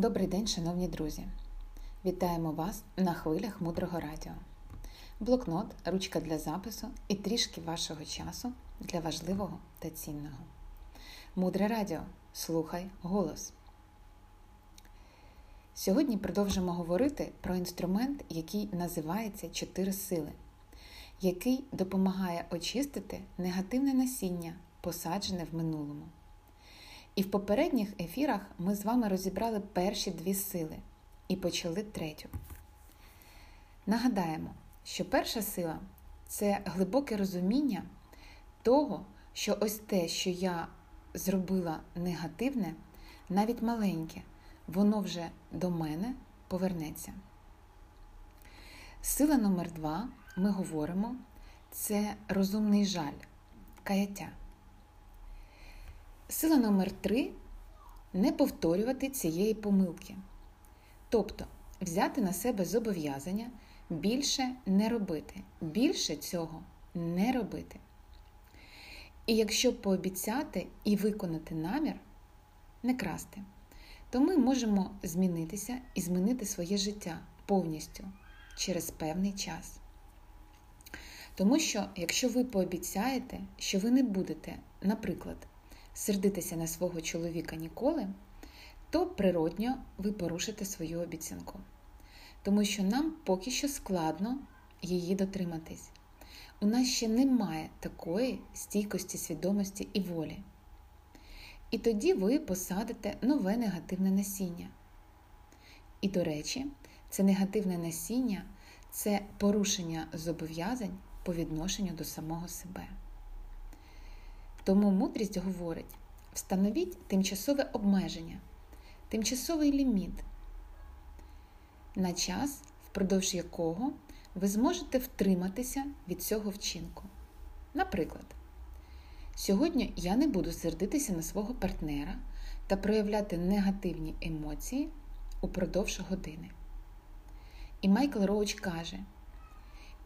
Добрий день, шановні друзі! Вітаємо вас на хвилях мудрого радіо. Блокнот, ручка для запису і трішки вашого часу для важливого та цінного. Мудре радіо. Слухай голос. Сьогодні продовжимо говорити про інструмент, який називається Чотири сили, який допомагає очистити негативне насіння, посаджене в минулому. І в попередніх ефірах ми з вами розібрали перші дві сили і почали третю. Нагадаємо, що перша сила це глибоке розуміння того, що ось те, що я зробила негативне, навіть маленьке, воно вже до мене повернеться. Сила номер два ми говоримо це розумний жаль, каяття. Сила номер три не повторювати цієї помилки. Тобто взяти на себе зобов'язання більше не робити, більше цього не робити. І якщо пообіцяти і виконати намір, не красти, то ми можемо змінитися і змінити своє життя повністю через певний час. Тому що, якщо ви пообіцяєте, що ви не будете, наприклад, сердитися на свого чоловіка ніколи, то природньо ви порушите свою обіцянку. Тому що нам поки що складно її дотриматись. У нас ще немає такої стійкості свідомості і волі. І тоді ви посадите нове негативне насіння. І, до речі, це негативне насіння це порушення зобов'язань по відношенню до самого себе. Тому мудрість говорить: встановіть тимчасове обмеження, тимчасовий ліміт на час, впродовж якого ви зможете втриматися від цього вчинку. Наприклад, сьогодні я не буду сердитися на свого партнера та проявляти негативні емоції упродовж години. І Майкл Роуч каже: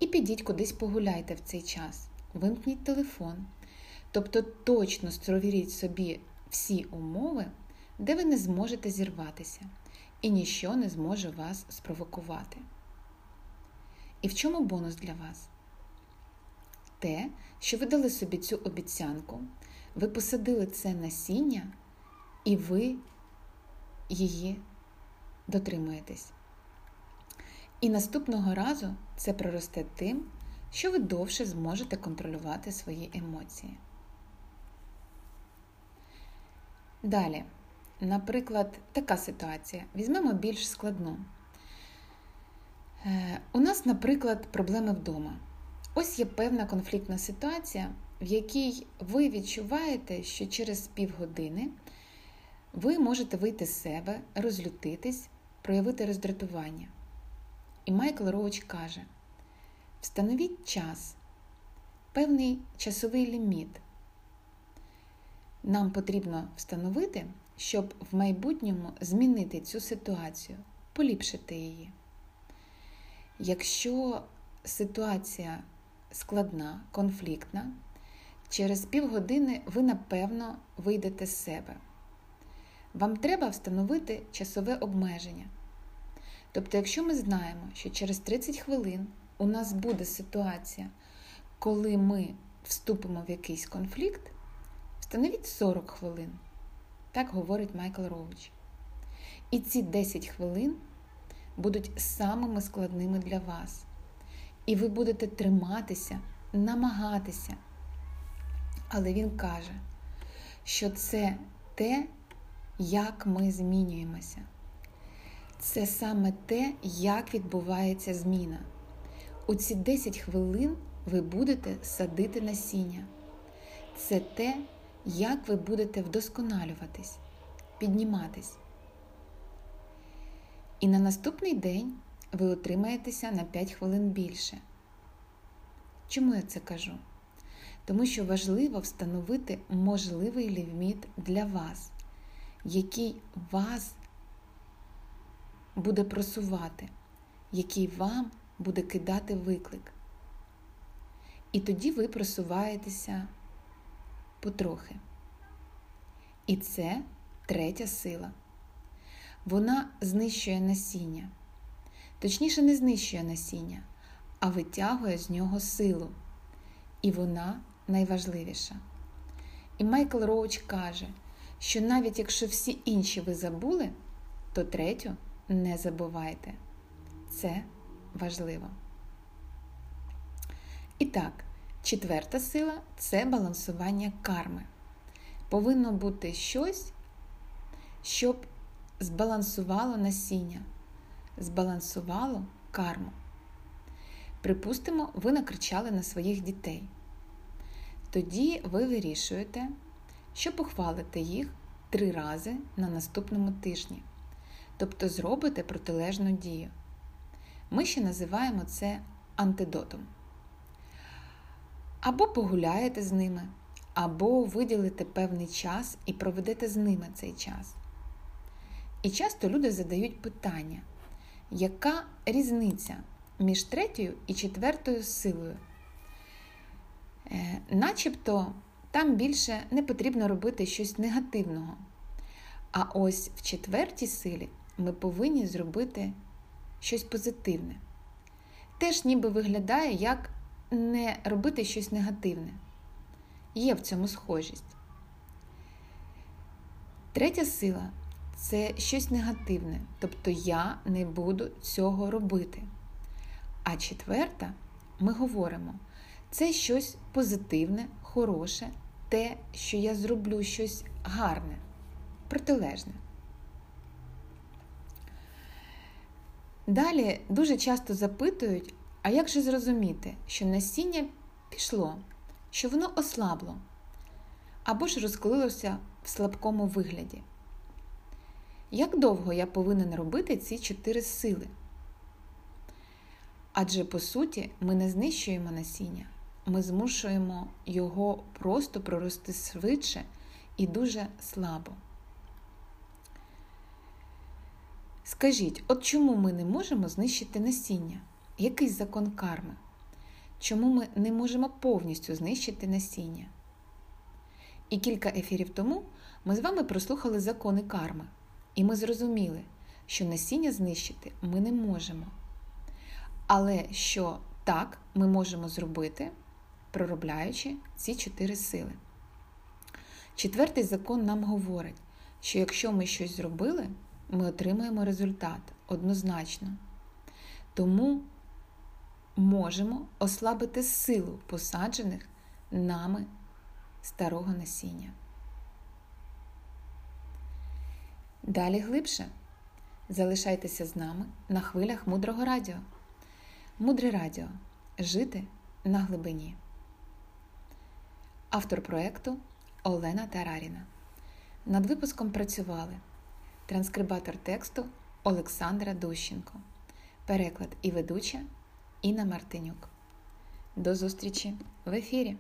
І підіть кудись погуляйте в цей час, вимкніть телефон, Тобто точно створіть собі всі умови, де ви не зможете зірватися, і ніщо не зможе вас спровокувати. І в чому бонус для вас? Те, що ви дали собі цю обіцянку, ви посадили це насіння, і ви її дотримуєтесь. І наступного разу це проросте тим, що ви довше зможете контролювати свої емоції. Далі, наприклад, така ситуація. Візьмемо більш складну. Е, у нас, наприклад, проблеми вдома. Ось є певна конфліктна ситуація, в якій ви відчуваєте, що через півгодини ви можете вийти з себе, розлютитись, проявити роздратування. І Майкл Роуч каже: встановіть час, певний часовий ліміт, нам потрібно встановити, щоб в майбутньому змінити цю ситуацію, поліпшити її. Якщо ситуація складна, конфліктна, через півгодини ви, напевно, вийдете з себе. Вам треба встановити часове обмеження. Тобто, якщо ми знаємо, що через 30 хвилин у нас буде ситуація, коли ми вступимо в якийсь конфлікт, Встановіть 40 хвилин. Так говорить Майкл Роуч. І ці 10 хвилин будуть самими складними для вас. І ви будете триматися, намагатися. Але він каже, що це те, як ми змінюємося. Це саме те, як відбувається зміна. У ці 10 хвилин ви будете садити насіння. Це те, як ви будете вдосконалюватись, підніматись. І на наступний день ви отримаєтеся на 5 хвилин більше. Чому я це кажу? Тому що важливо встановити можливий ліміт для вас, який вас буде просувати, який вам буде кидати виклик. І тоді ви просуваєтеся потрохи. І це третя сила. Вона знищує насіння. Точніше, не знищує насіння, а витягує з нього силу. І вона найважливіша. І Майкл Роуч каже, що навіть якщо всі інші ви забули, то третю не забувайте. Це важливо. І так, четверта сила це балансування карми. Повинно бути щось, щоб збалансувало насіння, збалансувало карму. Припустимо, ви накричали на своїх дітей. Тоді ви вирішуєте, що похвалите їх три рази на наступному тижні, тобто зробите протилежну дію. Ми ще називаємо це антидотом. Або погуляєте з ними, або виділите певний час і проведете з ними цей час. І часто люди задають питання, яка різниця між третьою і четвертою силою? Е, начебто там більше не потрібно робити щось негативного. А ось в четвертій силі ми повинні зробити щось позитивне. Теж ніби виглядає, як не робити щось негативне. Є в цьому схожість. Третя сила це щось негативне, тобто я не буду цього робити. А четверта, ми говоримо, це щось позитивне, хороше, те, що я зроблю щось гарне, протилежне. Далі дуже часто запитують, а як же зрозуміти, що насіння пішло, що воно ослабло або ж розколилося в слабкому вигляді? Як довго я повинен робити ці чотири сили? Адже по суті ми не знищуємо насіння, ми змушуємо його просто прорости швидше і дуже слабо. Скажіть, от чому ми не можемо знищити насіння? Який закон карми? Чому ми не можемо повністю знищити насіння? І кілька ефірів тому ми з вами прослухали закони карми, і ми зрозуміли, що насіння знищити ми не можемо. Але що так ми можемо зробити, проробляючи ці чотири сили. Четвертий закон нам говорить, що якщо ми щось зробили, ми отримаємо результат однозначно. Тому можемо ослабити силу посаджених нами старого насіння. Далі глибше залишайтеся з нами на хвилях мудрого радіо. Мудре радіо жити на глибині. Автор проєкту Олена Тараріна. Над випуском працювали транскрибатор тексту Олександра Дущенко, переклад і ведуча Інна Мартинюк. До зустрічі в ефірі!